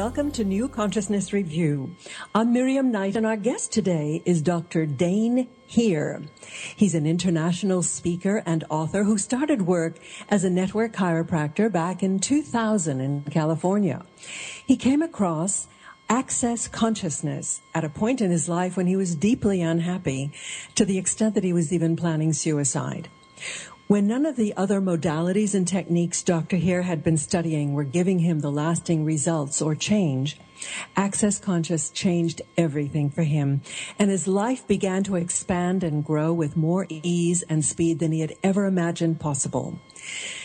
Welcome to New Consciousness Review. I'm Miriam Knight, and our guest today is Dr. Dain Heer. He's an international speaker and author who started work as a network chiropractor back in 2000 in California. He came across access consciousness at a point in his life when he was deeply unhappy to the extent that he was even planning suicide. When none of the other modalities and techniques Dr. Heer had been studying were giving him the lasting results or change, Access Conscious changed everything for him, and his life began to expand and grow with more ease and speed than he had ever imagined possible.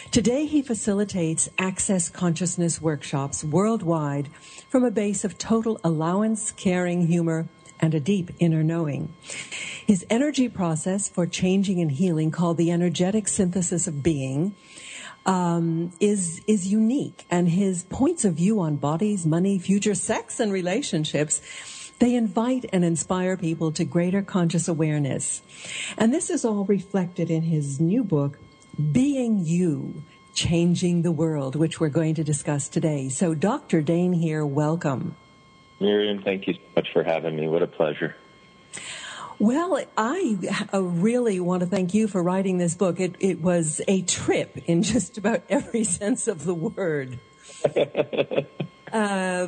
Today, he facilitates Access Consciousness workshops worldwide from a base of total allowance, caring, humor, and a deep inner knowing. His energy process for changing and healing, called the energetic synthesis of being, um, is is unique, and his points of view on bodies, money, future sex, and relationships. They invite and inspire people to greater conscious awareness. And this is all reflected in his new book, Being You, Changing the World, which we're going to discuss today. So, Dr. Dain Heer, welcome. Miriam, thank you so much for having me. What a pleasure. Well, I uh, really want to thank you for writing this book. It, it was a trip in just about every sense of the word. uh,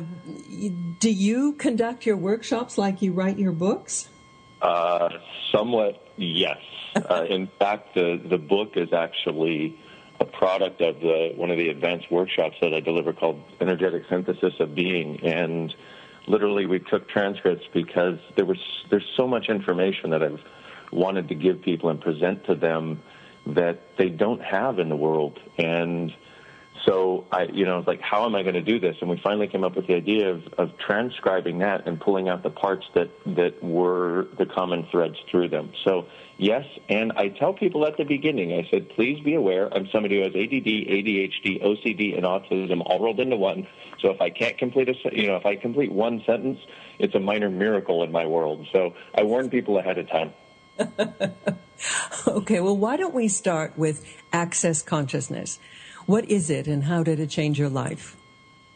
do you conduct your workshops like you write your books? Uh, somewhat, yes. Uh, in fact, the, the book is actually a product of the one of the advanced workshops that I deliver called Energetic Synthesis of Being, and literally we took transcripts because there was there's so much information that I've wanted to give people and present to them that they don't have in the world. And so I, you know, like, how am I going to do this? And we finally came up with the idea of, of transcribing that and pulling out the parts that, that were the common threads through them. So yes, and I tell people at the beginning, I said, please be aware I'm somebody who has ADD, ADHD, OCD, and autism all rolled into one. So if I can't complete a, you know, if I complete one sentence, it's a minor miracle in my world. So I warn people ahead of time. okay, well, why don't we start with access consciousness? What is it and how did it change your life?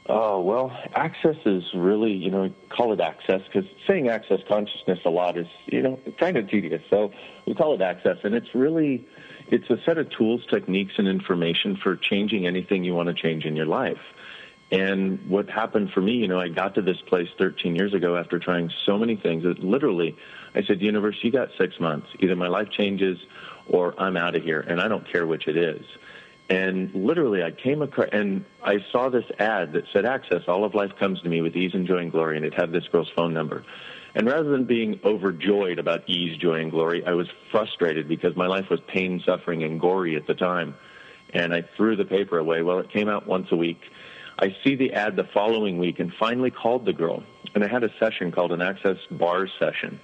Oh, well, access is really, you know, call it access because saying access consciousness a lot is, you know, kind of tedious. So we call it access. And it's really, it's a set of tools, techniques, and information for changing anything you want to change in your life. And what happened for me, you know, I got to this place 13 years ago after trying so many things that literally I said, universe, you got six months. Either my life changes or I'm out of here. And I don't care which it is. And literally, I came across, and I saw this ad that said, Access, all of life comes to me with ease and joy and glory, and it had this girl's phone number. And rather than being overjoyed about ease, joy, and glory, I was frustrated because my life was pain, suffering, and gory at the time. And I threw the paper away. Well, it came out once a week. I see the ad the following week and finally called the girl. And I had a session called an Access Bar session.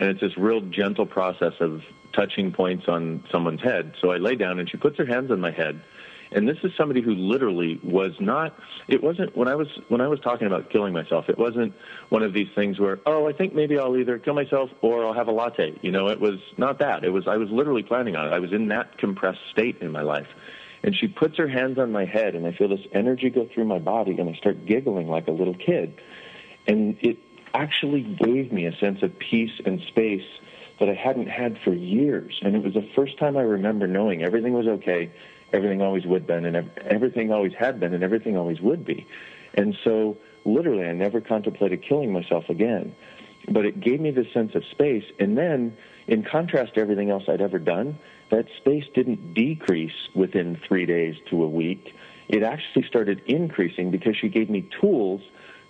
And it's this real gentle process of touching points on someone's head. So I lay down and she puts her hands on my head. And this is somebody who literally was not it wasn't when i was when i was talking about killing myself it wasn't one of these things where oh i think maybe i'll either kill myself or i'll have a latte. You know it was not that. It was i was literally planning on it. I was in that compressed state in my life. And she puts her hands on my head and i feel this energy go through my body and i start giggling like a little kid. And it actually gave me a sense of peace and space that I hadn't had for years. And it was the first time I remember knowing everything was okay everything always would been and everything always had been and everything always would be. And so literally I never contemplated killing myself again. But it gave me this sense of space and then in contrast to everything else I'd ever done, that space didn't decrease within 3 days to a week. It actually started increasing because she gave me tools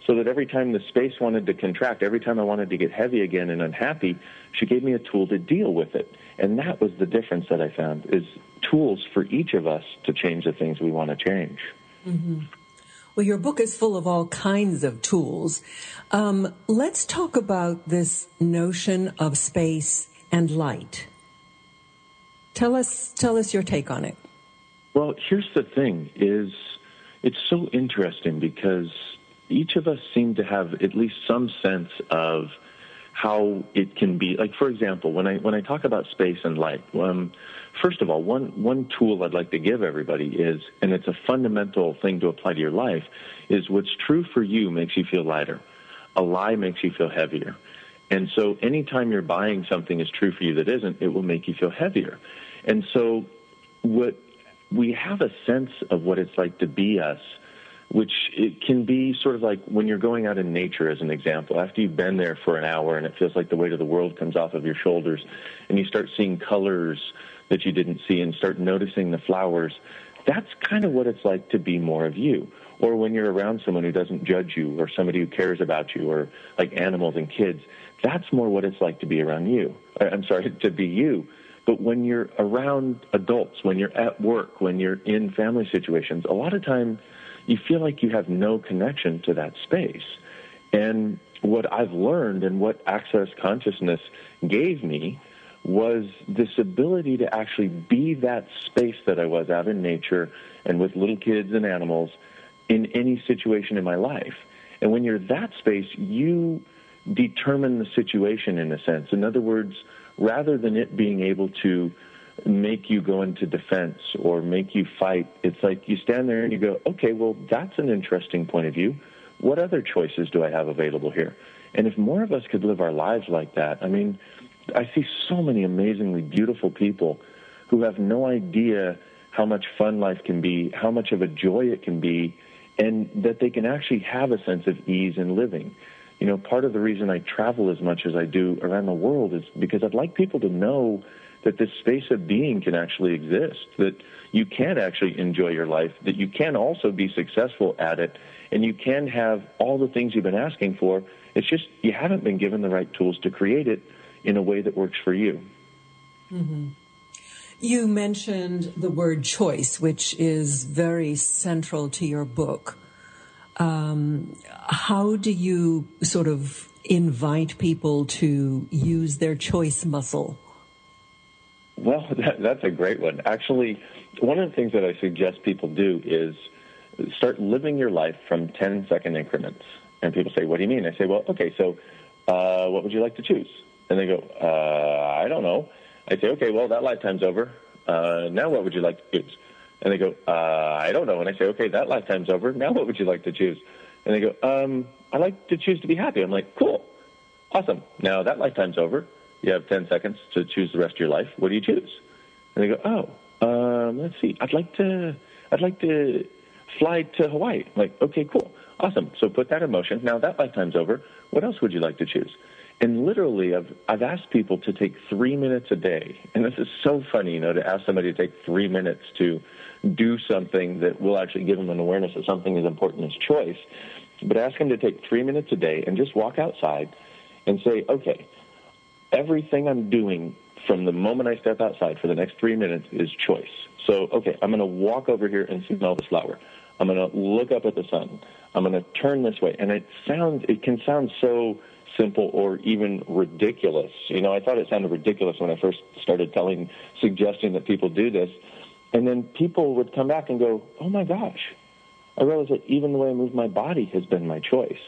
so that every time the space wanted to contract, every time I wanted to get heavy again and unhappy, she gave me a tool to deal with it. And that was the difference that I found is tools for each of us to change the things we want to change. Mm-hmm. Well, your book is full of all kinds of tools. Um, let's talk about this notion of space and light. Tell us, tell us your take on it. Well, here's the thing: is it's so interesting because each of us seem to have at least some sense of how it can be. Like for example, when I when I talk about space and light, um, first of all, one one tool I'd like to give everybody is, and it's a fundamental thing to apply to your life, is what's true for you makes you feel lighter. A lie makes you feel heavier. And so anytime you're buying something is true for you that isn't, it will make you feel heavier. And so what we have a sense of what it's like to be us which it can be sort of like when you're going out in nature as an example after you've been there for an hour and it feels like the weight of the world comes off of your shoulders and you start seeing colors that you didn't see and start noticing the flowers that's kind of what it's like to be more of you. Or when you're around someone who doesn't judge you or somebody who cares about you or like animals and kids that's more what it's like to be around you. Uh, I'm sorry to be you. But when you're around adults when you're at work when you're in family situations a lot of time you feel like you have no connection to that space. And what I've learned and what Access Consciousness gave me was this ability to actually be that space that I was out in nature and with little kids and animals in any situation in my life. And when you're that space, you determine the situation in a sense. In other words, rather than it being able to make you go into defense or make you fight. It's like you stand there and you go, okay, well, that's an interesting point of view. What other choices do I have available here? And if more of us could live our lives like that, I mean, I see so many amazingly beautiful people who have no idea how much fun life can be, how much of a joy it can be, and that they can actually have a sense of ease in living. You know, part of the reason I travel as much as I do around the world is because I'd like people to know that this space of being can actually exist, that you can actually enjoy your life, that you can also be successful at it, and you can have all the things you've been asking for. It's just you haven't been given the right tools to create it in a way that works for you. Mm-hmm. You mentioned the word choice, which is very central to your book. Um, how do you sort of invite people to use their choice muscle? Well, that, that's a great one. Actually, one of the things that I suggest people do is start living your life from 10 second increments. And people say, What do you mean? I say, Well, okay, so uh, what would you like to choose? And they go, uh, I don't know. I say, Okay, well, that lifetime's over. Uh, now what would you like to choose? And they go, uh, I don't know. And I say, Okay, that lifetime's over. Now what would you like to choose? And they go, um, I like to choose to be happy. I'm like, Cool. Awesome. Now that lifetime's over. You have 10 seconds to choose the rest of your life. What do you choose? And they go, oh, um, let's see. I'd like to, I'd like to fly to Hawaii. I'm like, okay, cool. Awesome. So put that in motion. Now that lifetime's over. What else would you like to choose? And literally, I've, I've asked people to take three minutes a day. And this is so funny, you know, to ask somebody to take three minutes to do something that will actually give them an awareness that something as important as choice. But ask them to take three minutes a day and just walk outside and say, okay, everything I'm doing from the moment I step outside for the next three minutes is choice. So, okay, I'm going to walk over here and smell this flower. I'm going to look up at the sun. I'm going to turn this way. And it sounds, it can sound so simple or even ridiculous. You know, I thought it sounded ridiculous when I first started telling, suggesting that people do this. And then people would come back and go, oh my gosh, I realize that even the way I move my body has been my choice.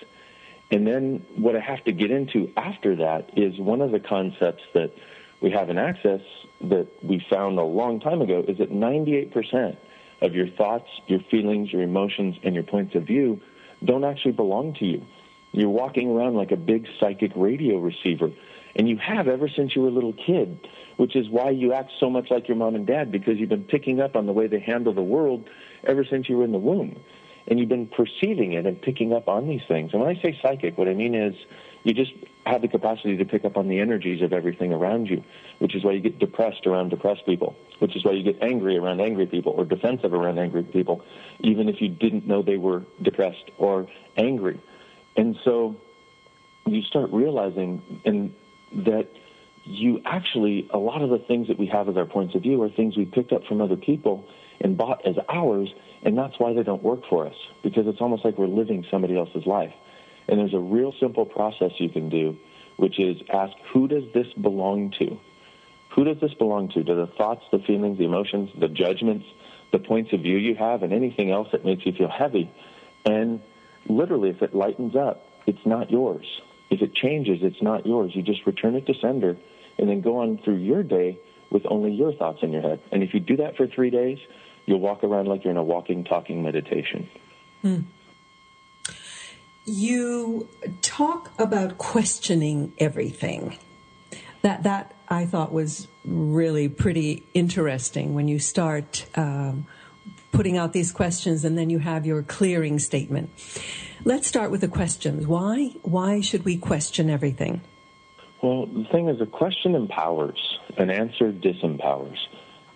And then what I have to get into after that is one of the concepts that we have in Access that we found a long time ago is that 98% of your thoughts, your feelings, your emotions, and your points of view don't actually belong to you. You're walking around like a big psychic radio receiver, and you have ever since you were a little kid, which is why you act so much like your mom and dad because you've been picking up on the way they handle the world ever since you were in the womb and you've been perceiving it and picking up on these things. And when I say psychic, what I mean is you just have the capacity to pick up on the energies of everything around you, which is why you get depressed around depressed people, which is why you get angry around angry people or defensive around angry people, even if you didn't know they were depressed or angry. And so you start realizing and that you actually, a lot of the things that we have as our points of view are things we picked up from other people and bought as ours, and that's why they don't work for us, because it's almost like we're living somebody else's life. And there's a real simple process you can do, which is ask, who does this belong to? Who does this belong to? Do the thoughts, the feelings, the emotions, the judgments, the points of view you have, and anything else that makes you feel heavy. And literally, if it lightens up, it's not yours. If it changes, it's not yours. You just return it to sender and then go on through your day with only your thoughts in your head. And if you do that for three days, you'll walk around like you're in a walking, talking meditation. Hmm. You talk about questioning everything. That that I thought was really pretty interesting when you start um, putting out these questions and then you have your clearing statement. Let's start with the questions. Why why should we question everything? Well, the thing is, a question empowers, an answer disempowers.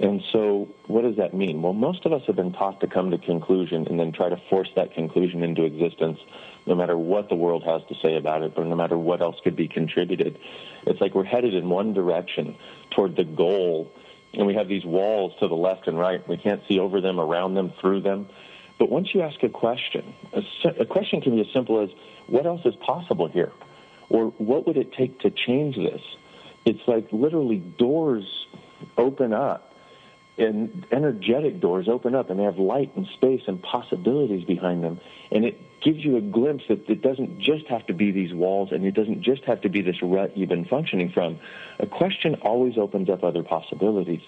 And so, what does that mean? Well, most of us have been taught to come to conclusion and then try to force that conclusion into existence, no matter what the world has to say about it, or no matter what else could be contributed. It's like we're headed in one direction toward the goal, and we have these walls to the left and right. We can't see over them, around them, through them. But once you ask a question, a, a question can be as simple as, "What else is possible here?" or "What would it take to change this?" It's like literally doors open up and energetic doors open up and they have light and space and possibilities behind them. And it gives you a glimpse that it doesn't just have to be these walls and it doesn't just have to be this rut you've been functioning from. A question always opens up other possibilities.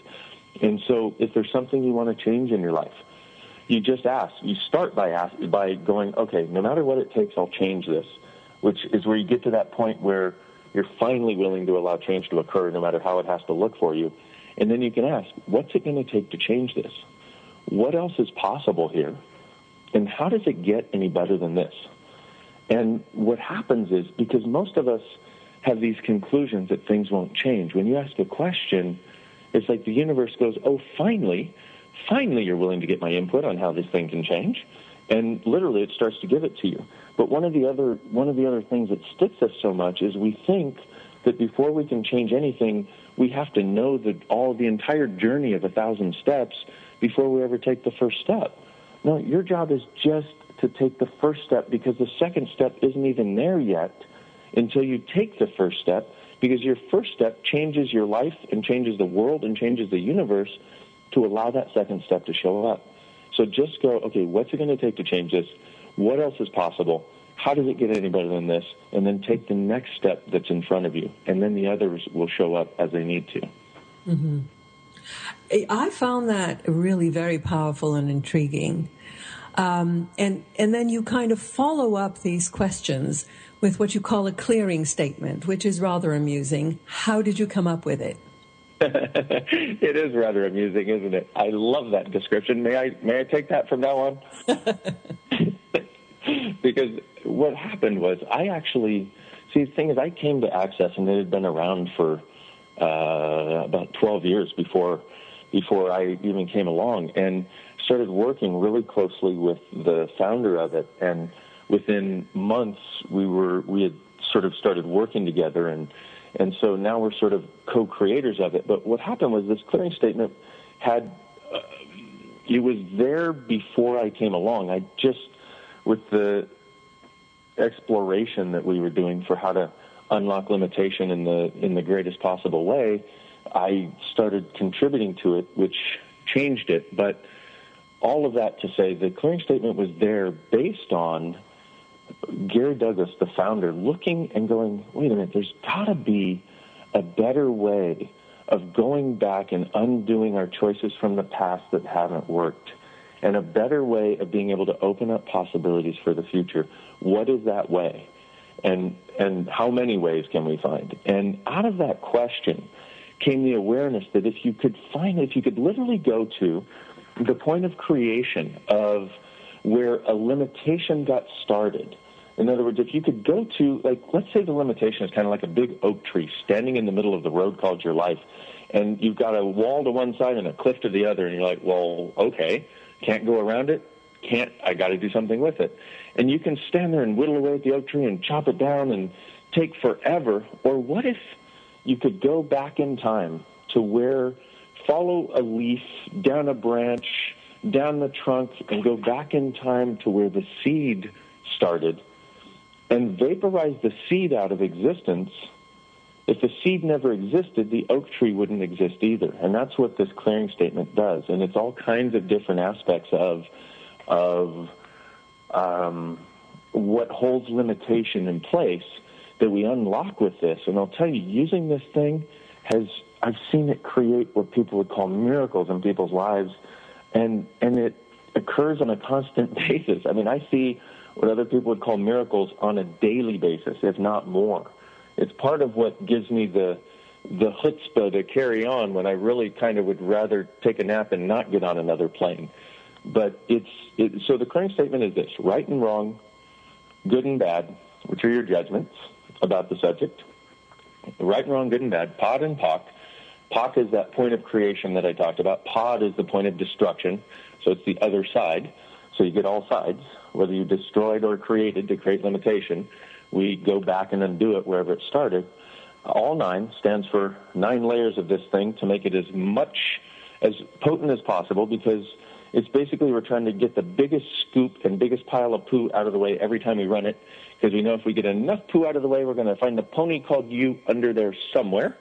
And so if there's something you want to change in your life, you just ask. You start by ask, by going, okay, no matter what it takes, I'll change this, which is where you get to that point where you're finally willing to allow change to occur no matter how it has to look for you and then you can ask, what's it going to take to change this? What else is possible here? And how does it get any better than this? And what happens is because most of us have these conclusions that things won't change, when you ask a question, it's like the universe goes, oh, finally, finally you're willing to get my input on how this thing can change. And literally it starts to give it to you. But one of the other one of the other things that sticks us so much is we think that before we can change anything, we have to know that all the entire journey of a thousand steps before we ever take the first step. No, your job is just to take the first step because the second step isn't even there yet until you take the first step because your first step changes your life and changes the world and changes the universe to allow that second step to show up. So just go, okay, what's it going to take to change this? What else is possible? How does it get any better than this? And then take the next step that's in front of you, and then the others will show up as they need to. Mm-hmm. I found that really very powerful and intriguing. Um, and and then you kind of follow up these questions with what you call a clearing statement, which is rather amusing. How did you come up with it? it is rather amusing, isn't it? I love that description. May I may I take that from now on? because what happened was I actually see the thing is I came to Access and it had been around for uh, about 12 years before before I even came along and started working really closely with the founder of it and within months we were we had sort of started working together and and so now we're sort of co-creators of it but what happened was this clearing statement had uh, it was there before I came along I just with the exploration that we were doing for how to unlock limitation in the in the greatest possible way, I started contributing to it, which changed it. But all of that to say, the clearing statement was there based on Gary Douglas, the founder, looking and going, wait a minute, there's got to be a better way of going back and undoing our choices from the past that haven't worked and a better way of being able to open up possibilities for the future. What is that way? And, and how many ways can we find? And out of that question came the awareness that if you could find, if you could literally go to the point of creation of where a limitation got started. In other words, if you could go to, like, let's say the limitation is kind of like a big oak tree standing in the middle of the road called your life, and you've got a wall to one side and a cliff to the other, and you're like, well, okay, can't go around it. Can't. I got to do something with it. And you can stand there and whittle away at the oak tree and chop it down and take forever. Or what if you could go back in time to where follow a leaf down a branch, down the trunk, and go back in time to where the seed started and vaporize the seed out of existence if the seed never existed, the oak tree wouldn't exist either. And that's what this clearing statement does. And it's all kinds of different aspects of, of um, what holds limitation in place that we unlock with this. And I'll tell you, using this thing has, I've seen it create what people would call miracles in people's lives. And, and it occurs on a constant basis. I mean, I see what other people would call miracles on a daily basis, if not more. It's part of what gives me the, the chutzpah to carry on when I really kind of would rather take a nap and not get on another plane. But it's it, so the current statement is this: right and wrong, good and bad, which are your judgments about the subject. Right and wrong, good and bad, pod and POC. POC is that point of creation that I talked about. Pod is the point of destruction, so it's the other side. So you get all sides, whether you destroyed or created to create limitation. We go back and undo it wherever it started. All nine stands for nine layers of this thing to make it as much as potent as possible because it's basically we're trying to get the biggest scoop and biggest pile of poo out of the way every time we run it because we know if we get enough poo out of the way, we're going to find the pony called you under there somewhere.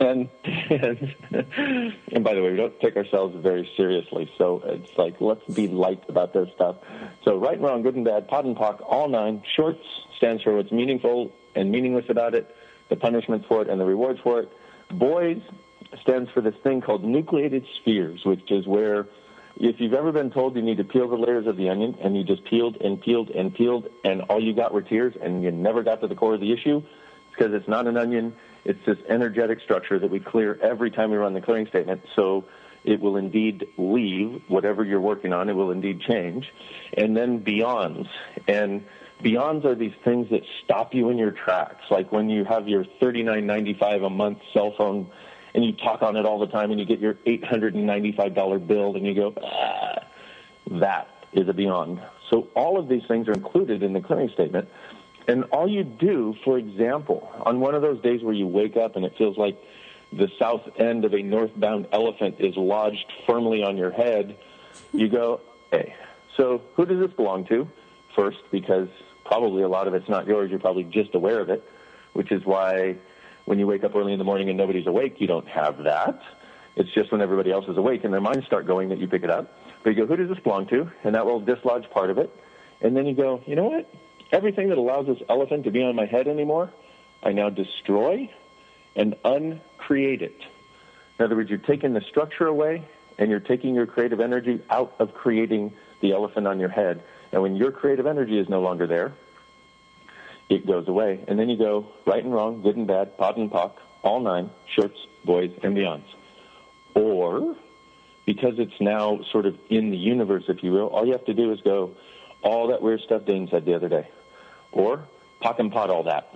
And, and and by the way, we don't take ourselves very seriously, so it's like let's be light about this stuff. So right and wrong, good and bad, POD and POC, all nine. Shorts stands for what's meaningful and meaningless about it, the punishments for it and the rewards for it. Boys stands for this thing called nucleated spheres, which is where if you've ever been told you need to peel the layers of the onion and you just peeled and peeled and peeled and all you got were tears and you never got to the core of the issue, it's because it's not an onion. It's this energetic structure that we clear every time we run the clearing statement. So it will indeed leave whatever you're working on. It will indeed change. And then beyonds. And beyonds are these things that stop you in your tracks. Like when you have your $39.95 a month cell phone and you talk on it all the time and you get your $895 bill and you go, ah, that is a beyond. So all of these things are included in the clearing statement. And all you do, for example, on one of those days where you wake up and it feels like the south end of a northbound elephant is lodged firmly on your head, you go, hey, so who does this belong to? First, because probably a lot of it's not yours. You're probably just aware of it, which is why when you wake up early in the morning and nobody's awake, you don't have that. It's just when everybody else is awake and their minds start going that you pick it up. But you go, who does this belong to? And that will dislodge part of it. And then you go, you know what? Everything that allows this elephant to be on my head anymore, I now destroy and uncreate it. In other words, you're taking the structure away and you're taking your creative energy out of creating the elephant on your head. And when your creative energy is no longer there, it goes away. And then you go right and wrong, good and bad, pod and POC, all nine, shorts, boys, and beyonds. Or, because it's now sort of in the universe, if you will, all you have to do is go, all that weird stuff Dain said the other day. Or, POC and POD all that.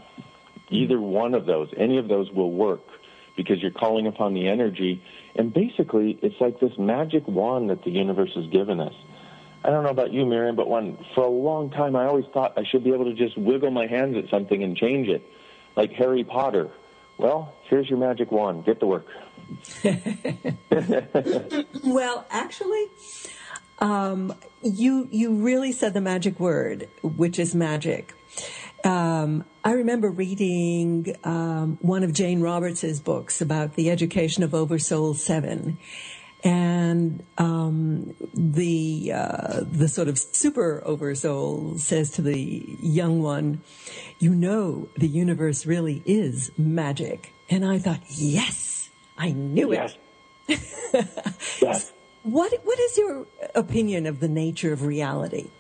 Either one of those, any of those will work because you're calling upon the energy. And basically, it's like this magic wand that the universe has given us. I don't know about you, Miriam, but when for a long time I always thought I should be able to just wiggle my hands at something and change it, like Harry Potter. Well, here's your magic wand. Get to work. well, actually, um, you you really said the magic word, which is magic. Um, I remember reading um, one of Jane Roberts' books about the education of Oversoul Seven, and um, the uh, the sort of super oversoul says to the young one, "You know, the universe really is magic." And I thought, "Yes, I knew yes. it." yes. What What is your opinion of the nature of reality?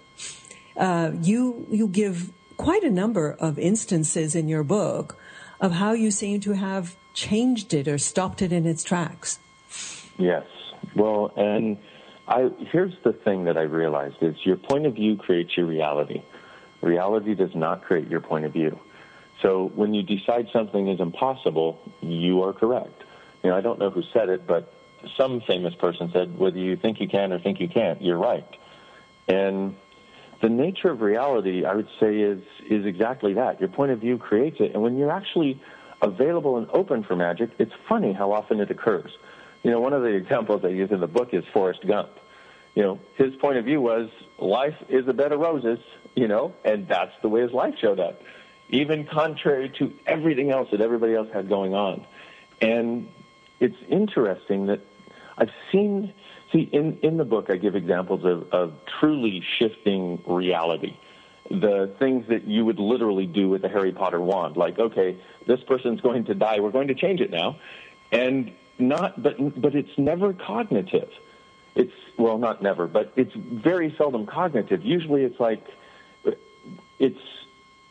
Uh, you you give quite a number of instances in your book of how you seem to have changed it or stopped it in its tracks. Yes. Well, and I here's the thing that I realized is your point of view creates your reality. Reality does not create your point of view. So when you decide something is impossible, you are correct. You know, I don't know who said it, but some famous person said, whether you think you can or think you can't, you're right. And the nature of reality, I would say, is is exactly that. Your point of view creates it, and when you're actually available and open for magic, it's funny how often it occurs. You know, one of the examples I use in the book is Forrest Gump. You know, his point of view was life is a bed of roses, you know, and that's the way his life showed up, even contrary to everything else that everybody else had going on. And it's interesting that I've seen, see, in, in the book, I give examples of, of truly shifting reality. the things that you would literally do with a Harry Potter wand. Like, okay, this person's going to die. We're going to change it now, and not, but but it's never cognitive. It's well, not never, but it's very seldom cognitive. Usually, it's like it's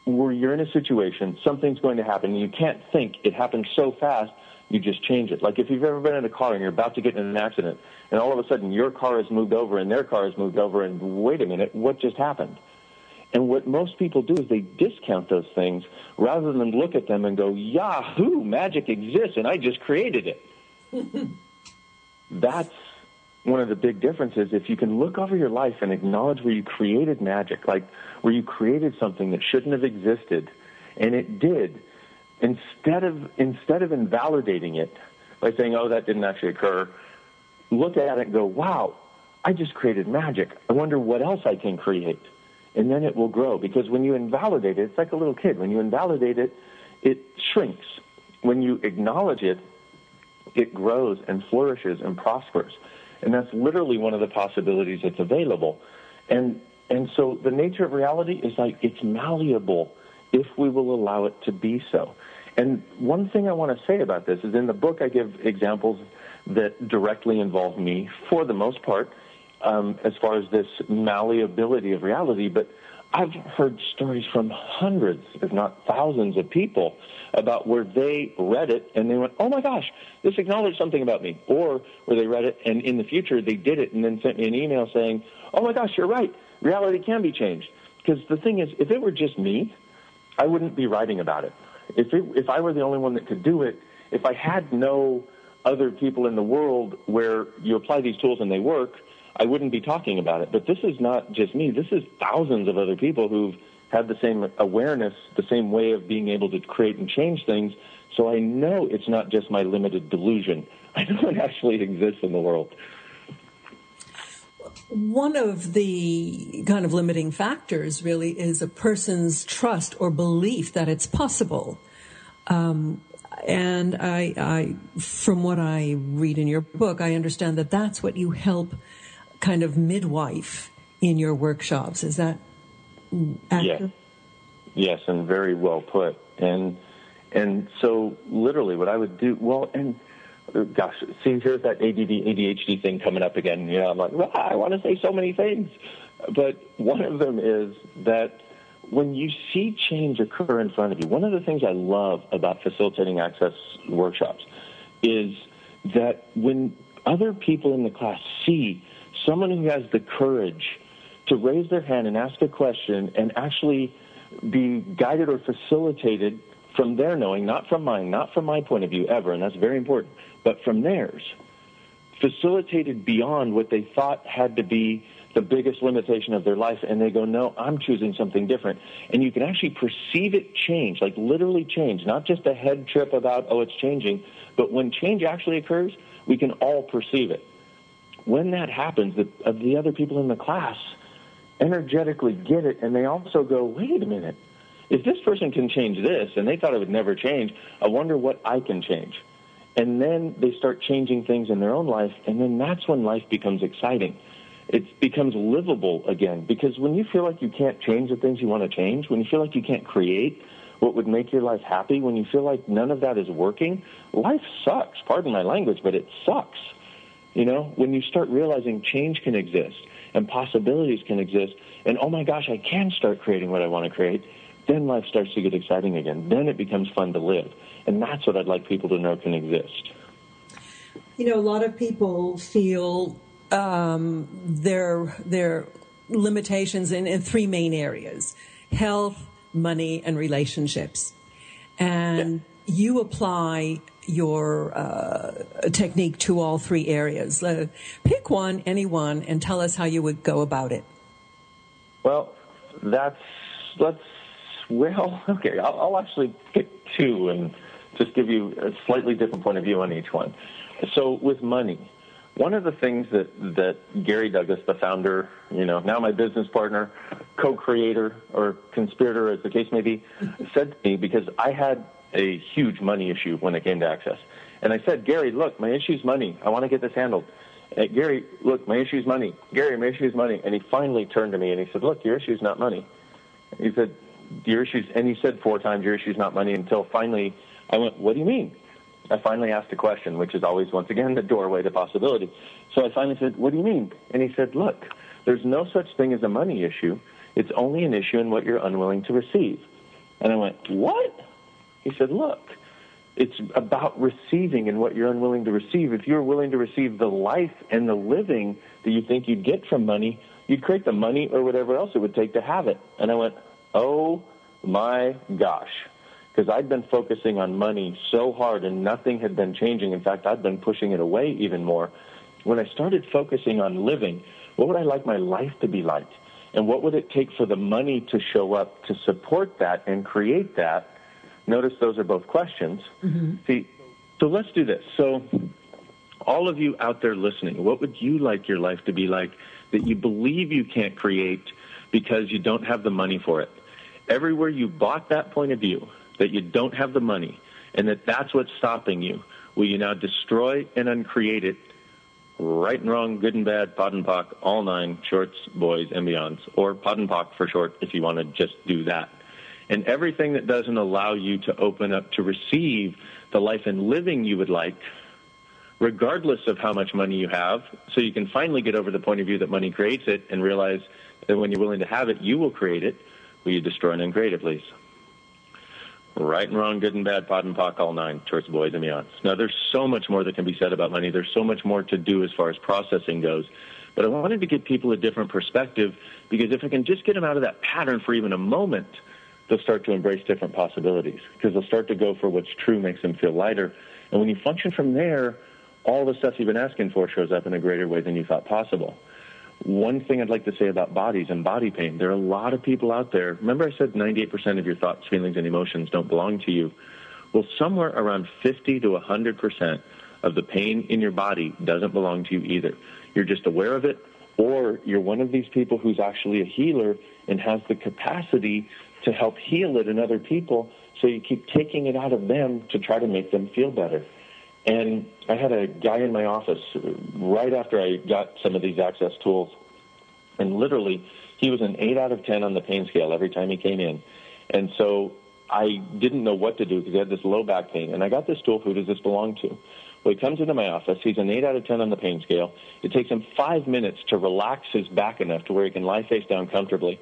where you're in a situation, something's going to happen, you can't think. It happens so fast, you just change it. Like if you've ever been in a car and you're about to get in an accident, and all of a sudden your car has moved over and their car has moved over, and wait a minute, what just happened? And what most people do is they discount those things rather than look at them and go, Yahoo, magic exists, and I just created it. That's one of the big differences. If you can look over your life and acknowledge where you created magic, like where you created something that shouldn't have existed, and it did, instead of instead of invalidating it by saying, "Oh, that didn't actually occur," look at it and go, "Wow, I just created magic. I wonder what else I can create." And then it will grow because when you invalidate it, it's like a little kid. When you invalidate it, it shrinks. When you acknowledge it, it grows and flourishes and prospers. And that's literally one of the possibilities that's available. And and so the nature of reality is like it's malleable if we will allow it to be so. And one thing I want to say about this is in the book I give examples that directly involve me for the most part um, as far as this malleability of reality, but I've heard stories from hundreds, if not thousands, of people about where they read it and they went, "Oh my gosh, this acknowledged something about me," or where they read it and in the future they did it and then sent me an email saying, "Oh my gosh, you're right. Reality can be changed." Because the thing is, if it were just me, I wouldn't be writing about it. If it, if I were the only one that could do it, if I had no other people in the world where you apply these tools and they work, I wouldn't be talking about it. But this is not just me. This is thousands of other people who've had the same awareness, the same way of being able to create and change things. So I know it's not just my limited delusion. I know it actually exists in the world. One of the kind of limiting factors really is a person's trust or belief that it's possible. Um, and I, I, from what I read in your book, I understand that that's what you help kind of midwife in your workshops. Is that accurate? Yes. yes, and very well put. And and so literally, what I would do, well, and gosh, see, here's that ADD, ADHD thing coming up again. You know, I'm like, I want to say so many things, but one of them is that when you see change occur in front of you, one of the things I love about facilitating access workshops is that when other people in the class see someone who has the courage to raise their hand and ask a question and actually be guided or facilitated from their knowing, not from mine, not from my point of view ever, and that's very important, but from theirs. Facilitated beyond what they thought had to be the biggest limitation of their life, and they go, No, I'm choosing something different. And you can actually perceive it change, like literally change, not just a head trip about, oh, it's changing, but when change actually occurs, we can all perceive it when that happens, the, of the other people in the class energetically get it, and they also go, wait a minute, if this person can change this, and they thought it would never change, I wonder what I can change. And then they start changing things in their own life, and then that's when life becomes exciting. It becomes livable again, because when you feel like you can't change the things you want to change, when you feel like you can't create what would make your life happy, when you feel like none of that is working, life sucks. Pardon my language, but it sucks. You know, when you start realizing change can exist and possibilities can exist, and oh my gosh, I can start creating what I want to create, then life starts to get exciting again. Then it becomes fun to live. And that's what I'd like people to know can exist. You know, a lot of people feel um, their, their limitations in, in three main areas health, money, and relationships. And yeah. you apply your uh, technique to all three areas. Uh, pick one, any one, and tell us how you would go about it. Well, that's let's. Well, okay, I'll, I'll actually pick two and just give you a slightly different point of view on each one. So, with money, one of the things that that Gary Douglas, the founder, you know, now my business partner, co-creator or conspirator, as the case may be, said to me because I had a huge money issue when it came to access. And I said, Gary, look, my issue is money. I want to get this handled. Uh, Gary, look, my issue is money. Gary, my issue is money. And he finally turned to me and he said, look, your issue is not money. He said, your issues, and he said four times, your issue's not money, until finally I went, what do you mean? I finally asked a question, which is always, once again, the doorway to possibility. So I finally said, what do you mean? And he said, look, there's no such thing as a money issue. It's only an issue in what you're unwilling to receive. And I went, what? He said, look, it's about receiving and what you're unwilling to receive. If you're willing to receive the life and the living that you think you'd get from money, you'd create the money or whatever else it would take to have it. And I went, oh my gosh. Because I'd been focusing on money so hard and nothing had been changing. In fact, I'd been pushing it away even more. When I started focusing on living, what would I like my life to be like? And what would it take for the money to show up to support that and create that? Notice those are both questions. Mm-hmm. See, so let's do this. So, all of you out there listening, what would you like your life to be like that you believe you can't create because you don't have the money for it? Everywhere you bought that point of view, that you don't have the money, and that that's what's stopping you, will you now destroy and uncreate it? Right and wrong, good and bad, POD and POC, all nine, shorts, boys, and beyonds, or POD and POC for short if you want to just do that and everything that doesn't allow you to open up to receive the life and living you would like, regardless of how much money you have, so you can finally get over the point of view that money creates it and realize that when you're willing to have it, you will create it. Will you destroy and uncreate it, please? Right and wrong, good and bad, POD and POC, all nine, church boys and beyond. Now, there's so much more that can be said about money. There's so much more to do as far as processing goes. But I wanted to give people a different perspective because if I can just get them out of that pattern for even a moment – they'll start to embrace different possibilities because they'll start to go for what's true, makes them feel lighter. And when you function from there, all the stuff you've been asking for shows up in a greater way than you thought possible. One thing I'd like to say about bodies and body pain, there are a lot of people out there. Remember, I said 98% of your thoughts, feelings, and emotions don't belong to you. Well, somewhere around 50 to 100% of the pain in your body doesn't belong to you either. You're just aware of it, or you're one of these people who's actually a healer and has the capacity to help heal it in other people. So you keep taking it out of them to try to make them feel better. And I had a guy in my office right after I got some of these access tools, and literally he was an 8 out of 10 on the pain scale every time he came in. And so I didn't know what to do because he had this low back pain. And I got this tool, who does this belong to? Well, he comes into my office. He's an 8 out of 10 on the pain scale. It takes him five minutes to relax his back enough to where he can lie face down comfortably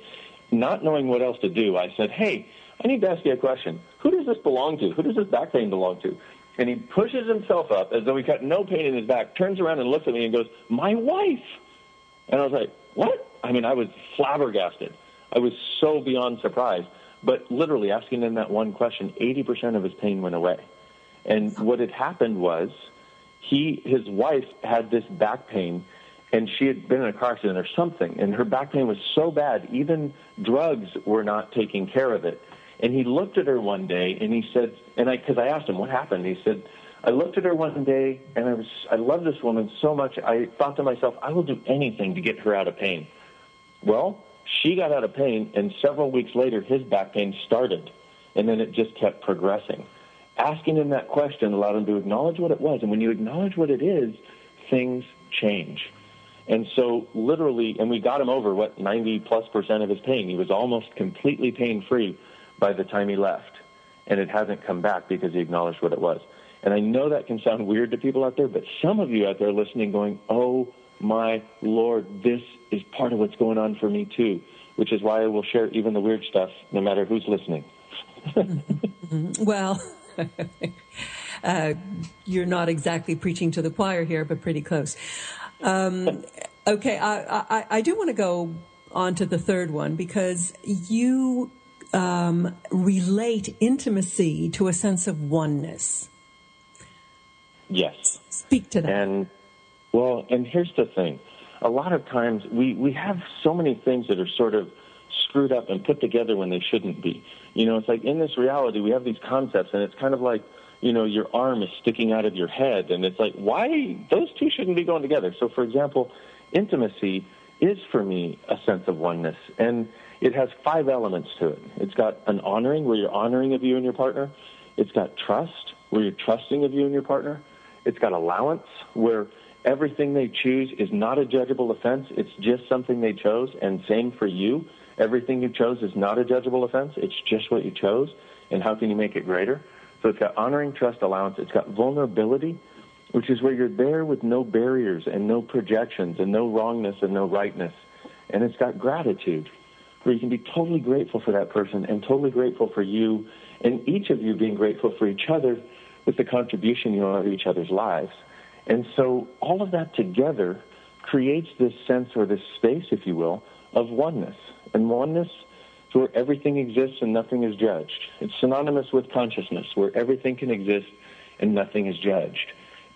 not knowing what else to do, I said, hey, I need to ask you a question. Who does this belong to? Who does this back pain belong to? And he pushes himself up as though he got no pain in his back, turns around and looks at me and goes, my wife. And I was like, what? I mean, I was flabbergasted. I was so beyond surprised. But literally asking him that one question, 80% of his pain went away. And what had happened was he, his wife had this back pain and she had been in a car accident or something, and her back pain was so bad, even drugs were not taking care of it. And he looked at her one day, and he said, and I, because I asked him what happened, he said, I looked at her one day, and I was, I love this woman so much. I thought to myself, I will do anything to get her out of pain. Well, she got out of pain, and several weeks later, his back pain started, and then it just kept progressing. Asking him that question allowed him to acknowledge what it was, and when you acknowledge what it is, things change. And so, literally, and we got him over what 90 plus percent of his pain. He was almost completely pain free by the time he left. And it hasn't come back because he acknowledged what it was. And I know that can sound weird to people out there, but some of you out there listening going, oh my Lord, this is part of what's going on for me too, which is why I will share even the weird stuff no matter who's listening. well, uh, you're not exactly preaching to the choir here, but pretty close. Um, okay, I, I, I do want to go on to the third one because you um, relate intimacy to a sense of oneness. Yes. Speak to that. And well, and here's the thing: a lot of times we we have so many things that are sort of screwed up and put together when they shouldn't be. You know, it's like in this reality we have these concepts, and it's kind of like you know, your arm is sticking out of your head. And it's like, why? Those two shouldn't be going together. So, for example, intimacy is for me a sense of oneness. And it has five elements to it. It's got an honoring, where you're honoring of you and your partner. It's got trust, where you're trusting of you and your partner. It's got allowance, where everything they choose is not a judgeable offense. It's just something they chose. And same for you. Everything you chose is not a judgeable offense. It's just what you chose. And how can you make it greater? So it's got honoring, trust, allowance. It's got vulnerability, which is where you're there with no barriers and no projections and no wrongness and no rightness. And it's got gratitude, where you can be totally grateful for that person and totally grateful for you, and each of you being grateful for each other with the contribution you are to each other's lives. And so all of that together creates this sense or this space, if you will, of oneness. And oneness is where everything exists and nothing is judged. It's synonymous with consciousness, where everything can exist and nothing is judged.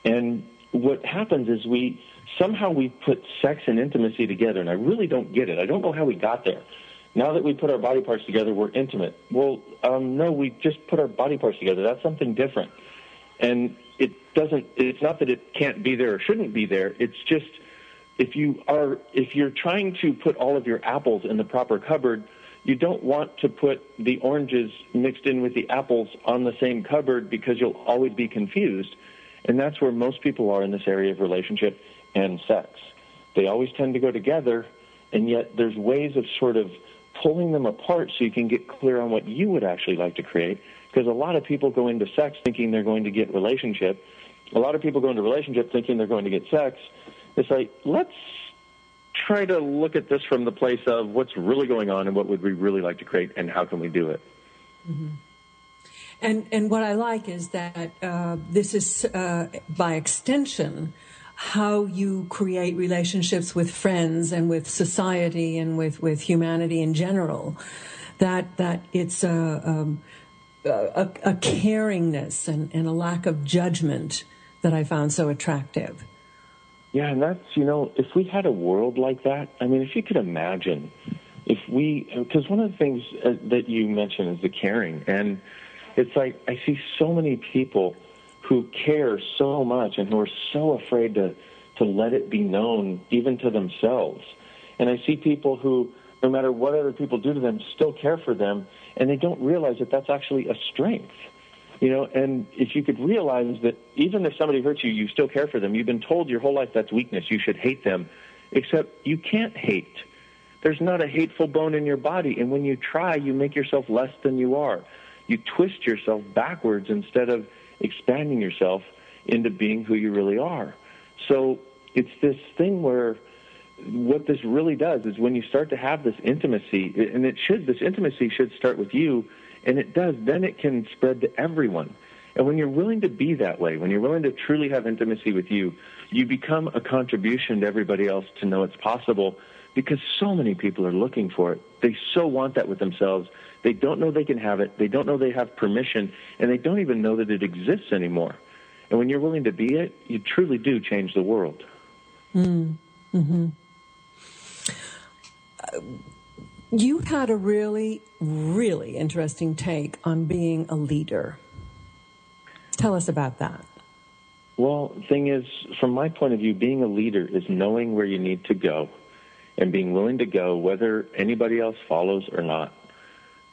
And what happens is we somehow we put sex and intimacy together, and I really don't get it. I don't know how we got there. Now that we put our body parts together, we're intimate. Well, um, no, we just put our body parts together. That's something different. And it doesn't, it's not that it can't be there or shouldn't be there. It's just if you are, if you're trying to put all of your apples in the proper cupboard, you don't want to put the oranges mixed in with the apples on the same cupboard because you'll always be confused. And that's where most people are in this area of relationship and sex. They always tend to go together, and yet there's ways of sort of pulling them apart so you can get clear on what you would actually like to create. Because a lot of people go into sex thinking they're going to get relationship. A lot of people go into relationship thinking they're going to get sex. It's like, let's try to look at this from the place of what's really going on and what would we really like to create and how can we do it. Mm-hmm. And and what I like is that uh, this is uh, by extension how you create relationships with friends and with society and with, with humanity in general. That that it's a, um, a, a caringness and, and a lack of judgment that I found so attractive. Yeah, and that's, you know, if we had a world like that, I mean, if you could imagine, if we, because one of the things uh, that you mentioned is the caring. And it's like, I see so many people who care so much and who are so afraid to, to let it be known, even to themselves. And I see people who, no matter what other people do to them, still care for them, and they don't realize that that's actually a strength. You know, and if you could realize that even if somebody hurts you, you still care for them. You've been told your whole life that's weakness. You should hate them, except you can't hate. There's not a hateful bone in your body, and when you try, you make yourself less than you are. You twist yourself backwards instead of expanding yourself into being who you really are. So it's this thing where what this really does is when you start to have this intimacy, and it should, this intimacy should start with you, and it does, then it can spread to everyone. And when you're willing to be that way, when you're willing to truly have intimacy with you, you become a contribution to everybody else to know it's possible because so many people are looking for it. They so want that with themselves. They don't know they can have it. They don't know they have permission, and they don't even know that it exists anymore. And when you're willing to be it, you truly do change the world. Mm. Hmm. Uh, you had a really, really interesting take on being a leader. Tell us about that. Well, the thing is, from my point of view, being a leader is knowing where you need to go and being willing to go whether anybody else follows or not.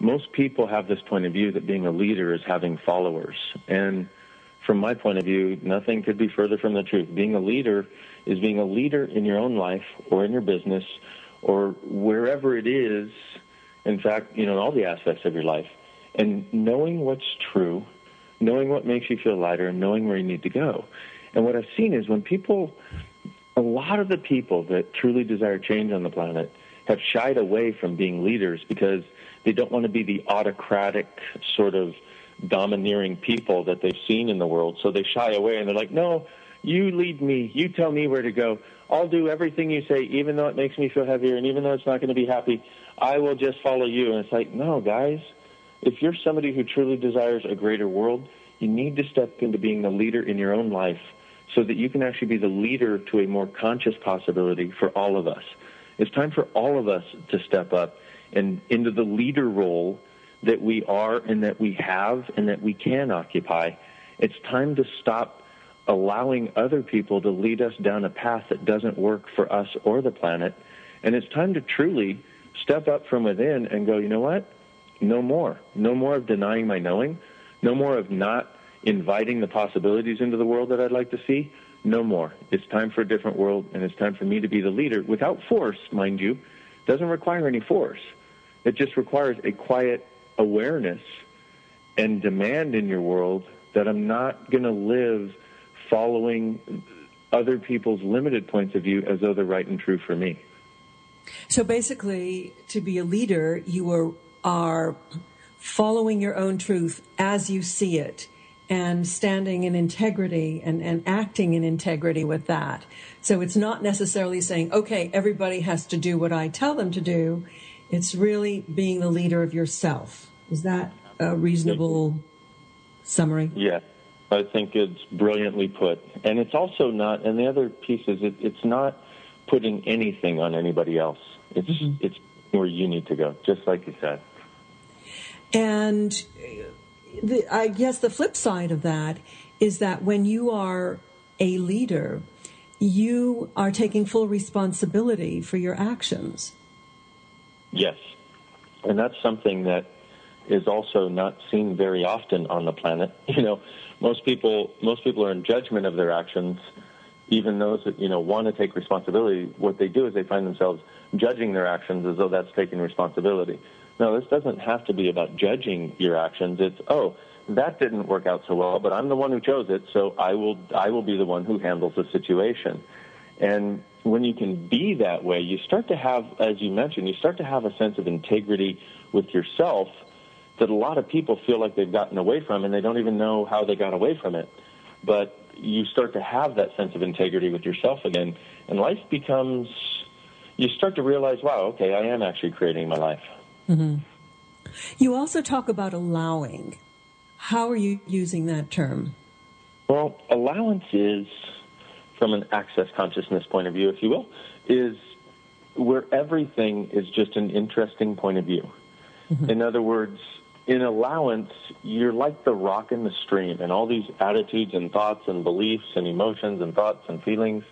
Most people have this point of view that being a leader is having followers. And from my point of view, nothing could be further from the truth. Being a leader is being a leader in your own life or in your business or wherever it is, in fact, you know, in all the aspects of your life, and knowing what's true, knowing what makes you feel lighter, and knowing where you need to go. And what I've seen is when people, a lot of the people that truly desire change on the planet have shied away from being leaders because they don't want to be the autocratic sort of domineering people that they've seen in the world. So they shy away and they're like, no, you lead me. You tell me where to go. I'll do everything you say, even though it makes me feel heavier and even though it's not going to be happy. I will just follow you. And it's like, no, guys, if you're somebody who truly desires a greater world, you need to step into being the leader in your own life so that you can actually be the leader to a more conscious possibility for all of us. It's time for all of us to step up and into the leader role that we are and that we have and that we can occupy. It's time to stop allowing other people to lead us down a path that doesn't work for us or the planet. And it's time to truly step up from within and go, you know what? No more. No more of denying my knowing. No more of not inviting the possibilities into the world that I'd like to see. No more. It's time for a different world, and it's time for me to be the leader without force, mind you. Doesn't require any force, It just requires a quiet awareness and demand in your world that I'm not going to live following other people's limited points of view as though they're right and true for me. So basically, to be a leader, you are, are following your own truth as you see it and standing in integrity and, and acting in integrity with that. So it's not necessarily saying, okay, everybody has to do what I tell them to do. It's really being the leader of yourself. Is that a reasonable summary? Yeah, I think it's brilliantly put. And it's also not, and the other piece is it, it's not putting anything on anybody else. It's, mm-hmm. it's where you need to go, just like you said. And the, I guess the flip side of that is that when you are a leader, you are taking full responsibility for your actions. Yes. And that's something that is also not seen very often on the planet. You know, most people most people are in judgment of their actions. Even those that you know want to take responsibility, what they do is they find themselves judging their actions as though that's taking responsibility. No, this doesn't have to be about judging your actions. It's oh, that didn't work out so well, but I'm the one who chose it, so I will I will be the one who handles the situation. And when you can be that way, you start to have, as you mentioned, you start to have a sense of integrity with yourself that a lot of people feel like they've gotten away from, and they don't even know how they got away from it. But you start to have that sense of integrity with yourself again, and life becomes. You start to realize, wow, okay, I am actually creating my life. Mm-hmm. You also talk about allowing. How are you using that term? Well, allowance is, from an access consciousness point of view, if you will, is where everything is just an interesting point of view. Mm-hmm. In other words, in allowance, you're like the rock in the stream, and all these attitudes and thoughts and beliefs and emotions and thoughts and feelings,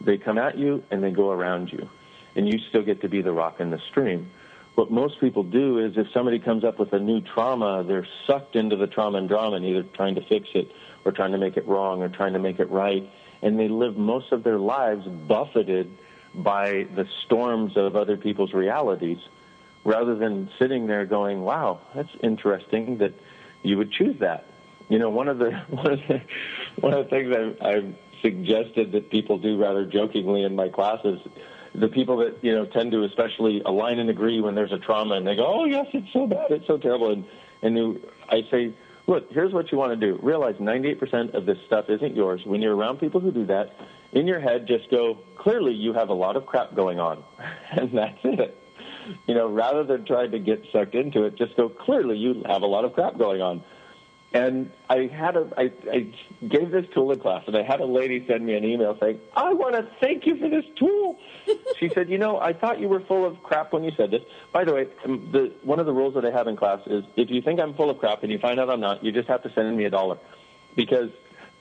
they come at you and they go around you. And you still get to be the rock in the stream. What most people do is if somebody comes up with a new trauma, they're sucked into the trauma and drama and either trying to fix it or trying to make it wrong or trying to make it right. And they live most of their lives buffeted by the storms of other people's realities rather than sitting there going, "Wow, that's interesting that you would choose that." You know, one of the one of the one of the things I've, I've suggested that people do rather jokingly in my classes, the people that you know tend to especially align and agree when there's a trauma, and they go, "Oh yes, it's so bad, it's so terrible," and and you, I say, "Look, here's what you want to do. Realize 98% of this stuff isn't yours. When you're around people who do that, in your head, just go, clearly you have a lot of crap going on, and that's it." you know, rather than trying to get sucked into it, just go, clearly you have a lot of crap going on. And I had a, I, I gave this tool in class, and I had a lady send me an email saying, "I want to thank you for this tool." she said, "You know, I thought you were full of crap when you said this. By the way, um, the one of the rules that I have in class is if you think I'm full of crap and you find out I'm not, you just have to send me a dollar, because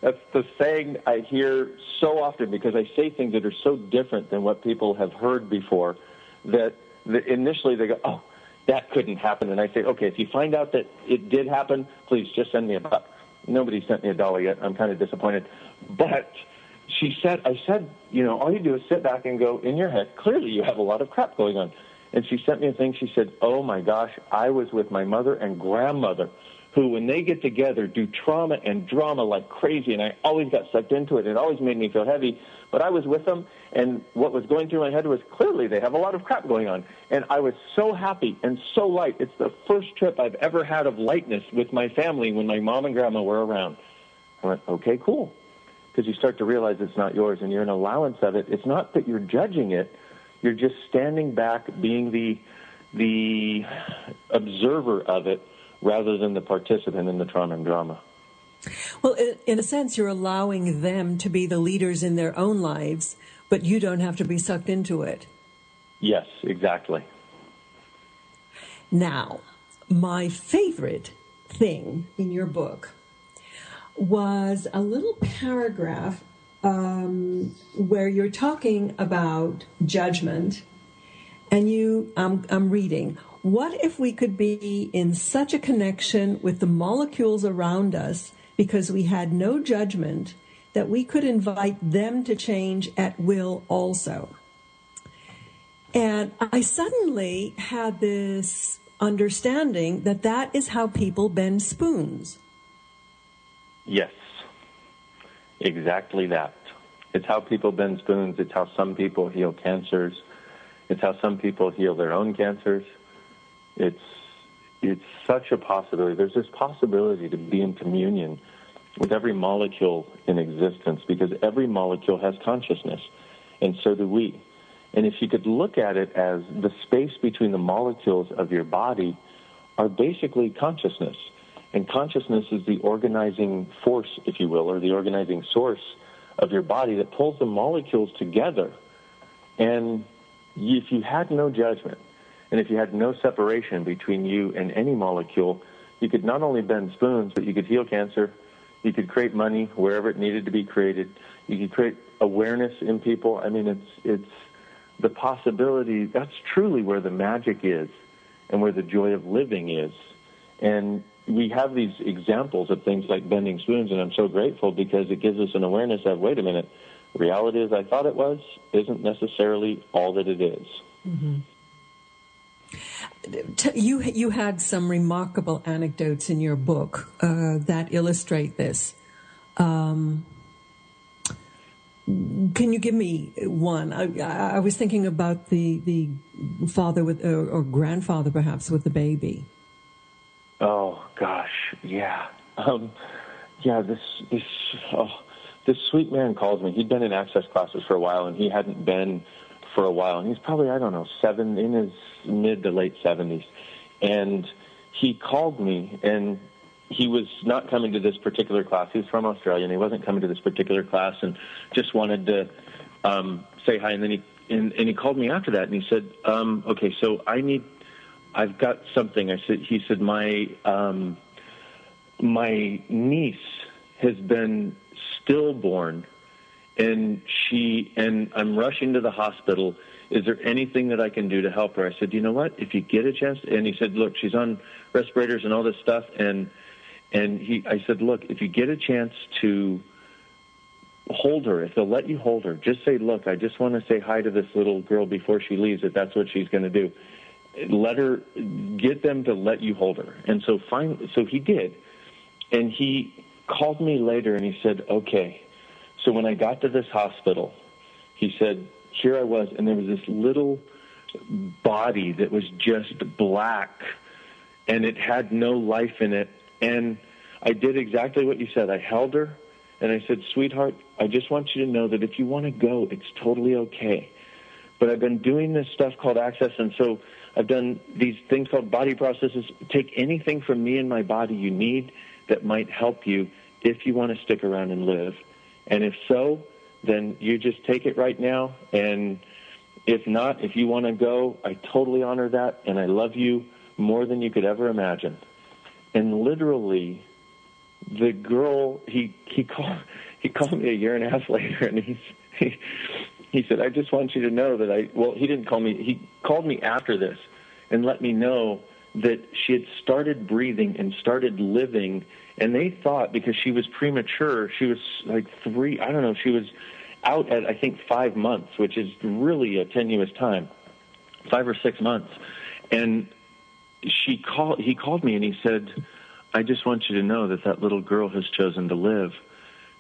that's the saying I hear so often because I say things that are so different than what people have heard before that the, initially they go, oh, that couldn't happen. And I say, okay, if you find out that it did happen, please just send me a buck. Nobody sent me a dollar yet. I'm kind of disappointed. But she said, I said, you know, all you do is sit back and go in your head, clearly you have a lot of crap going on. And she sent me a thing. She said, oh my gosh, I was with my mother and grandmother who, when they get together, do trauma and drama like crazy. And I always got sucked into it. It always made me feel heavy. But I was with them, and what was going through my head was clearly they have a lot of crap going on. And I was so happy and so light. It's the first trip I've ever had of lightness with my family when my mom and grandma were around. I went, okay, cool. Because you start to realize it's not yours and you're an allowance of it. It's not that you're judging it, you're just standing back, being the, the observer of it rather than the participant in the trauma and drama. Well, in a sense, you're allowing them to be the leaders in their own lives, but you don't have to be sucked into it. Yes, exactly. Now, my favorite thing in your book was a little paragraph um, where you're talking about judgment, and you, um, I'm reading. What if we could be in such a connection with the molecules around us because we had no judgment that we could invite them to change at will also? And I suddenly had this understanding that that is how people bend spoons. Yes, exactly that. It's how people bend spoons. It's how some people heal cancers. It's how some people heal their own cancers. It's it's such a possibility. There's this possibility to be in communion with every molecule in existence because every molecule has consciousness, and so do we. And if you could look at it as the space between the molecules of your body are basically consciousness. And consciousness is the organizing force, if you will, or the organizing source of your body that pulls the molecules together. And if you had no judgment, and if you had no separation between you and any molecule, you could not only bend spoons, but you could heal cancer, you could create money wherever it needed to be created, you could create awareness in people. I mean, it's it's the possibility. That's truly where the magic is, and where the joy of living is. And we have these examples of things like bending spoons, and I'm so grateful because it gives us an awareness of wait a minute, reality as I thought it was isn't necessarily all that it is. Mm-hmm. You you had some remarkable anecdotes in your book uh, that illustrate this. Um, can you give me one? I, I, was thinking about the the father with or, or grandfather perhaps with the baby. Oh gosh, yeah, um, yeah. This this oh, this sweet man calls me. He'd been in access classes for a while, and he hadn't been for a while. And he's probably I don't know seven in his mid to late seventies, and he called me and he was not coming to this particular class. He was from Australia, and he wasn't coming to this particular class, and just wanted to um, say hi. And then he and, and he called me after that, and he said, um, "Okay, so I need I've got something. I said, he said, my um, my niece has been stillborn, and she and I'm rushing to the hospital. Is there anything that I can do to help her? I said, you know what? If you get a chance, and he said, look, she's on respirators and all this stuff, and and he, I said, look, if you get a chance to hold her, if they'll let you hold her, just say, look, I just want to say hi to this little girl before she leaves. If that's what she's going to do let her get them to let you hold her. And so fine so he did. And he called me later and he said, "Okay." So when I got to this hospital, he said, "Here I was and there was this little body that was just black and it had no life in it and I did exactly what you said. I held her and I said, "Sweetheart, I just want you to know that if you want to go, it's totally okay." But I've been doing this stuff called access and so I've done these things called body processes. Take anything from me and my body you need that might help you if you want to stick around and live. And if so, then you just take it right now. And if not, if you want to go, I totally honor that. And I love you more than you could ever imagine. And literally, the girl, he, he called, he called me a year and a half later and he's, he, he said, I just want you to know that I, well, he didn't call me, he called me after this and let me know that she had started breathing and started living. And they thought because she was premature, she was like three, I don't know, she was out at, I think, five months, which is really a tenuous time, five or six months. And she called, he called me and he said, I just want you to know that that little girl has chosen to live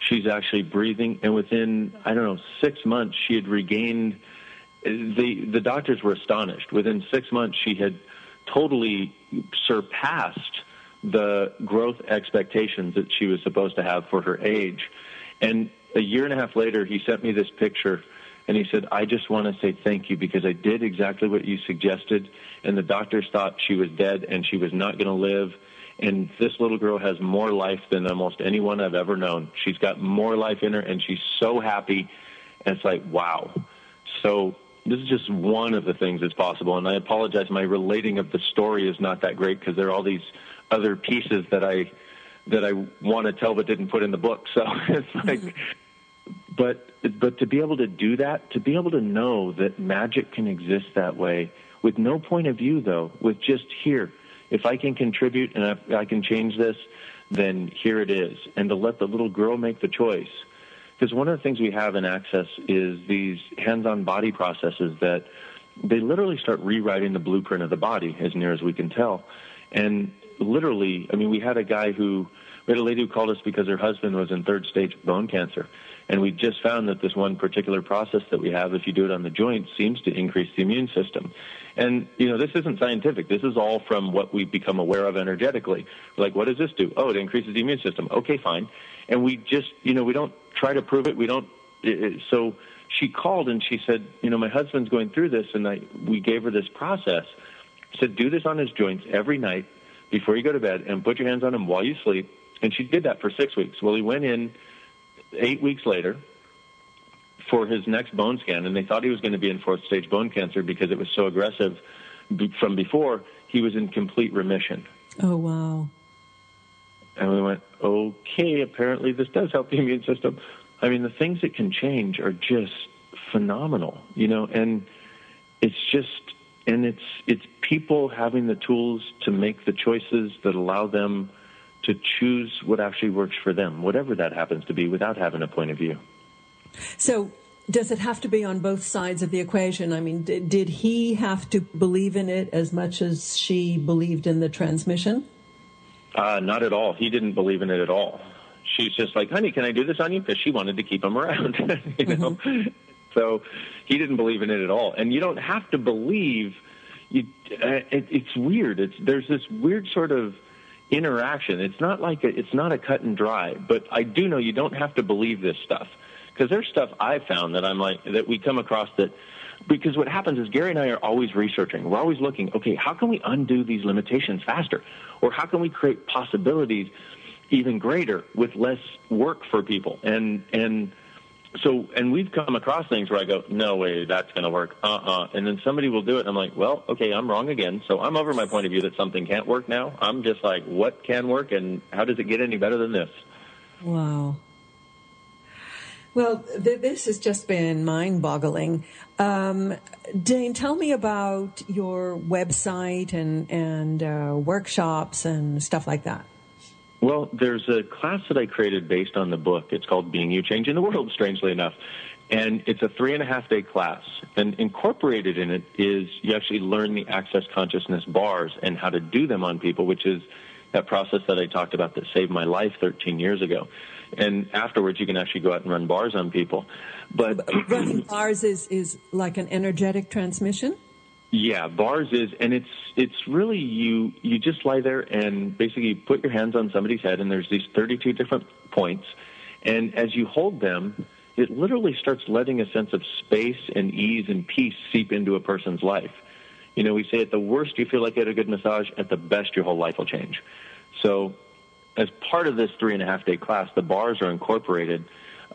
she's actually breathing. And within, I don't know, six months, she had regained. The the doctors were astonished. Within six months, she had totally surpassed the growth expectations that she was supposed to have for her age. And a year and a half later, he sent me this picture and he said, I just want to say thank you because I did exactly what you suggested. And the doctors thought she was dead and she was not going to live. And this little girl has more life than almost anyone I've ever known. She's got more life in her, and she's so happy. And it's like, wow. So this is just one of the things that's possible. And I apologize, my relating of the story is not that great because there are all these other pieces that I that I want to tell but didn't put in the book. So it's like, mm-hmm. but but to be able to do that, to be able to know that magic can exist that way with no point of view, though, with just here if I can contribute and I, I can change this, then here it is. And to let the little girl make the choice. Because one of the things we have in Access is these hands on body processes that they literally start rewriting the blueprint of the body, as near as we can tell. And literally, I mean, we had a guy who, we had a lady who called us because her husband was in third stage bone cancer. And we just found that this one particular process that we have, if you do it on the joints, seems to increase the immune system. And, you know, this isn't scientific. This is all from what we've become aware of energetically. Like, what does this do? Oh, it increases the immune system. Okay, fine. And we just, you know, we don't try to prove it. We don't, so she called and she said, you know, my husband's going through this, and I, we gave her this process. Said, do this on his joints every night before you go to bed, and put your hands on him while you sleep. And she did that for six weeks. Well, he went in eight weeks later for his next bone scan, and they thought he was going to be in fourth stage bone cancer because it was so aggressive from before. He was in complete remission. Oh wow! And we went, okay. Apparently, this does help the immune system. I mean, the things that can change are just phenomenal, you know, and it's just and it's it's people having the tools to make the choices that allow them to choose what actually works for them, whatever that happens to be, without having a point of view. So, does it have to be on both sides of the equation? I mean, did, did he have to believe in it as much as she believed in the transmission? Uh, not at all. He didn't believe in it at all she's just like, honey, can I do this on you? Because she wanted to keep him around, you know. Mm-hmm. So he didn't believe in it at all. And you don't have to believe. You, uh, it, it's weird. It's there's this weird sort of interaction. It's not like a, it's not a cut and dry. But I do know you don't have to believe this stuff because there's stuff I've found that I'm like that we come across that because what happens is Gary and I are always researching. We're always looking, okay, how can we undo these limitations faster? Or how can we create possibilities even greater with less work for people. And and so and we've come across things where I go, no way, that's going to work. Uh uh And then somebody will do it. And I'm like, well, okay, I'm wrong again. So I'm over my point of view that something can't work now. I'm just like, what can work, and how does it get any better than this? Wow. Well, th- this has just been mind boggling. Um, Dain, tell me about your website and, and uh, workshops and stuff like that. Well, there's a class that I created based on the book. It's called Being You Changing the World, strangely enough. And it's a three and a half day class. And incorporated in it is you actually learn the access consciousness bars and how to do them on people, which is that process that I talked about that saved my life 13 years ago. And afterwards, you can actually go out and run bars on people. But running bars is, is like an energetic transmission? Yeah, bars is, and it's it's really you you just lie there and basically put your hands on somebody's head, and there's these 32 different points, and as you hold them, it literally starts letting a sense of space and ease and peace seep into a person's life. You know, we say at the worst you feel like you had a good massage, at the best your whole life will change. So, as part of this three and a half day class, the bars are incorporated.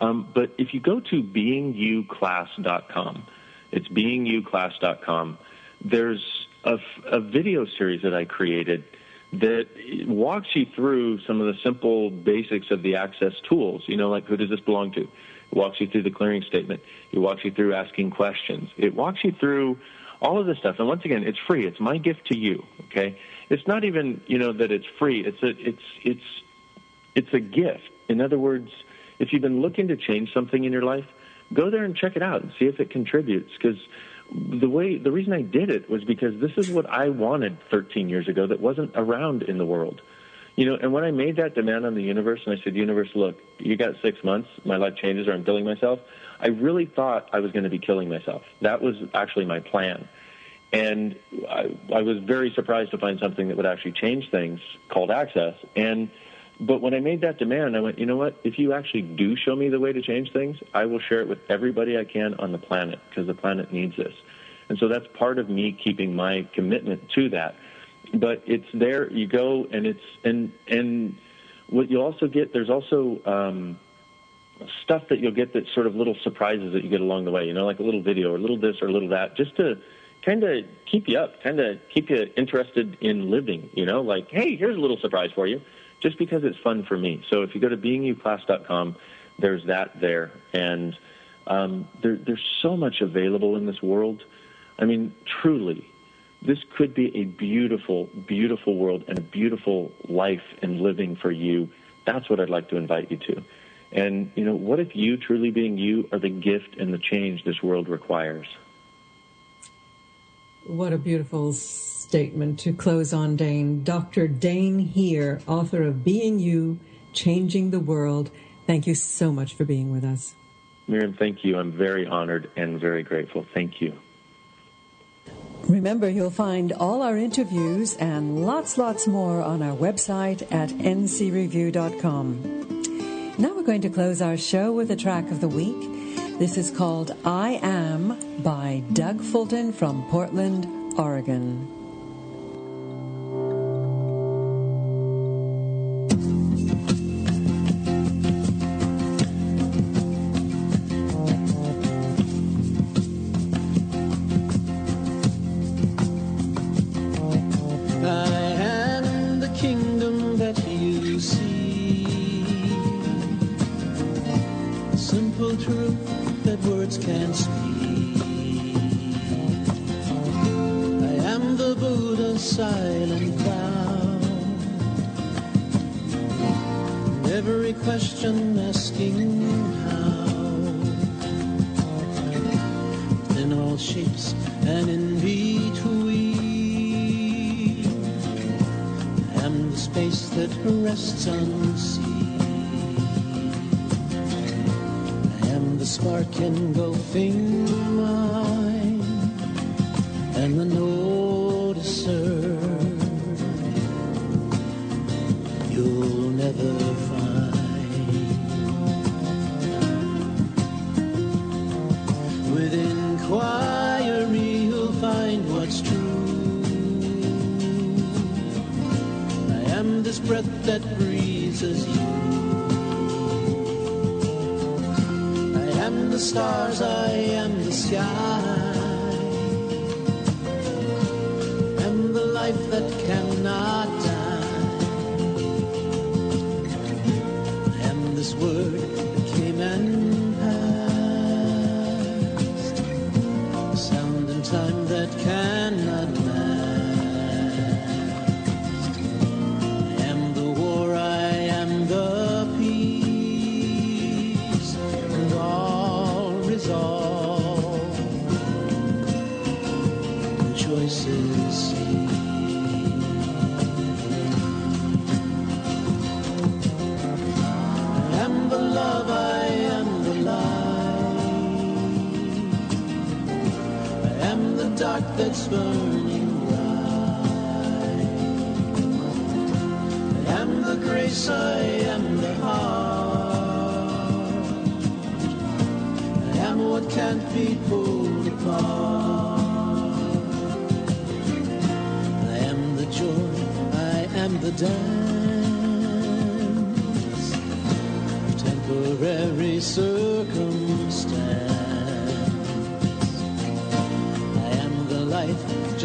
Um, but if you go to beingyouclass.com, it's beingyouclass.com there's a, a video series that I created that walks you through some of the simple basics of the access tools. You know, like who does this belong to? It walks you through the clearing statement. It walks you through asking questions. It walks you through all of this stuff. And once again, it's free. It's my gift to you. Okay. It's not even, you know, that it's free. It's a, it's, it's, it's a gift. In other words, if you've been looking to change something in your life, go there and check it out and see if it contributes. Because the way the reason I did it was because this is what I wanted 13 years ago that wasn't around in the world. You know, and when I made that demand on the universe and I said, "Universe, look, you got 6 months, my life changes or I'm killing myself." I really thought I was going to be killing myself. That was actually my plan. And I, I was very surprised to find something that would actually change things called access. And but when I made that demand, I went, you know what? If you actually do show me the way to change things, I will share it with everybody I can on the planet because the planet needs this. And so that's part of me keeping my commitment to that. But it's there. You go, and it's and and what you also get. There's also um, stuff that you'll get that sort of little surprises that you get along the way. You know, like a little video or a little this or a little that, just to kind of keep you up, kind of keep you interested in living. You know, like hey, here's a little surprise for you just because it's fun for me. So if you go to beingyouclass.com, there's that there. And um, there, there's so much available in this world. I mean, truly, this could be a beautiful, beautiful world and a beautiful life and living for you. That's what I'd like to invite you to. And, you know, what if you, truly being you, are the gift and the change this world requires? What a beautiful statement to close on, Dain. Dr. Dain Heer, author of Being You, Changing the World. Thank you so much for being with us. Miriam, thank you. I'm very honored and very grateful. Thank you. Remember, you'll find all our interviews and lots, lots more on our website at ncreview.com. Now we're going to close our show with a track of the week. This is called I Am by Doug Fulton from Portland, Oregon.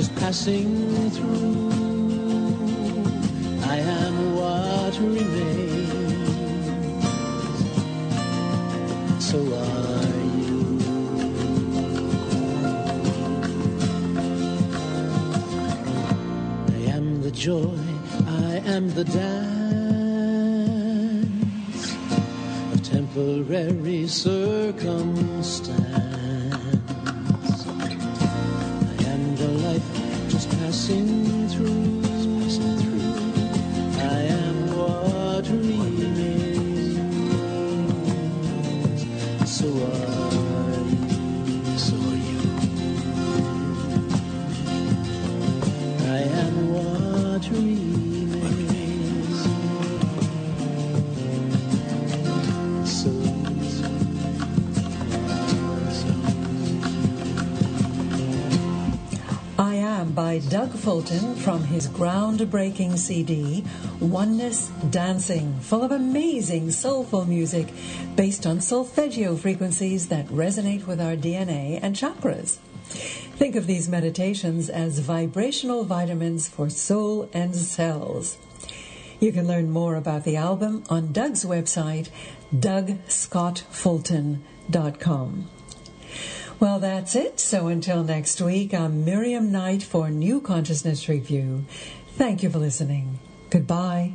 Passing through. I am what remains. So are you. I am the joy, I am the dance of temporary circumstance. Fulton from his groundbreaking CD, Oneness Dancing, full of amazing soulful music based on solfeggio frequencies that resonate with our DNA and chakras. Think of these meditations as vibrational vitamins for soul and cells. You can learn more about the album on Doug's website, DougScottFulton.com. Well, that's it. So until next week, I'm Miriam Knight for New Consciousness Review. Thank you for listening. Goodbye.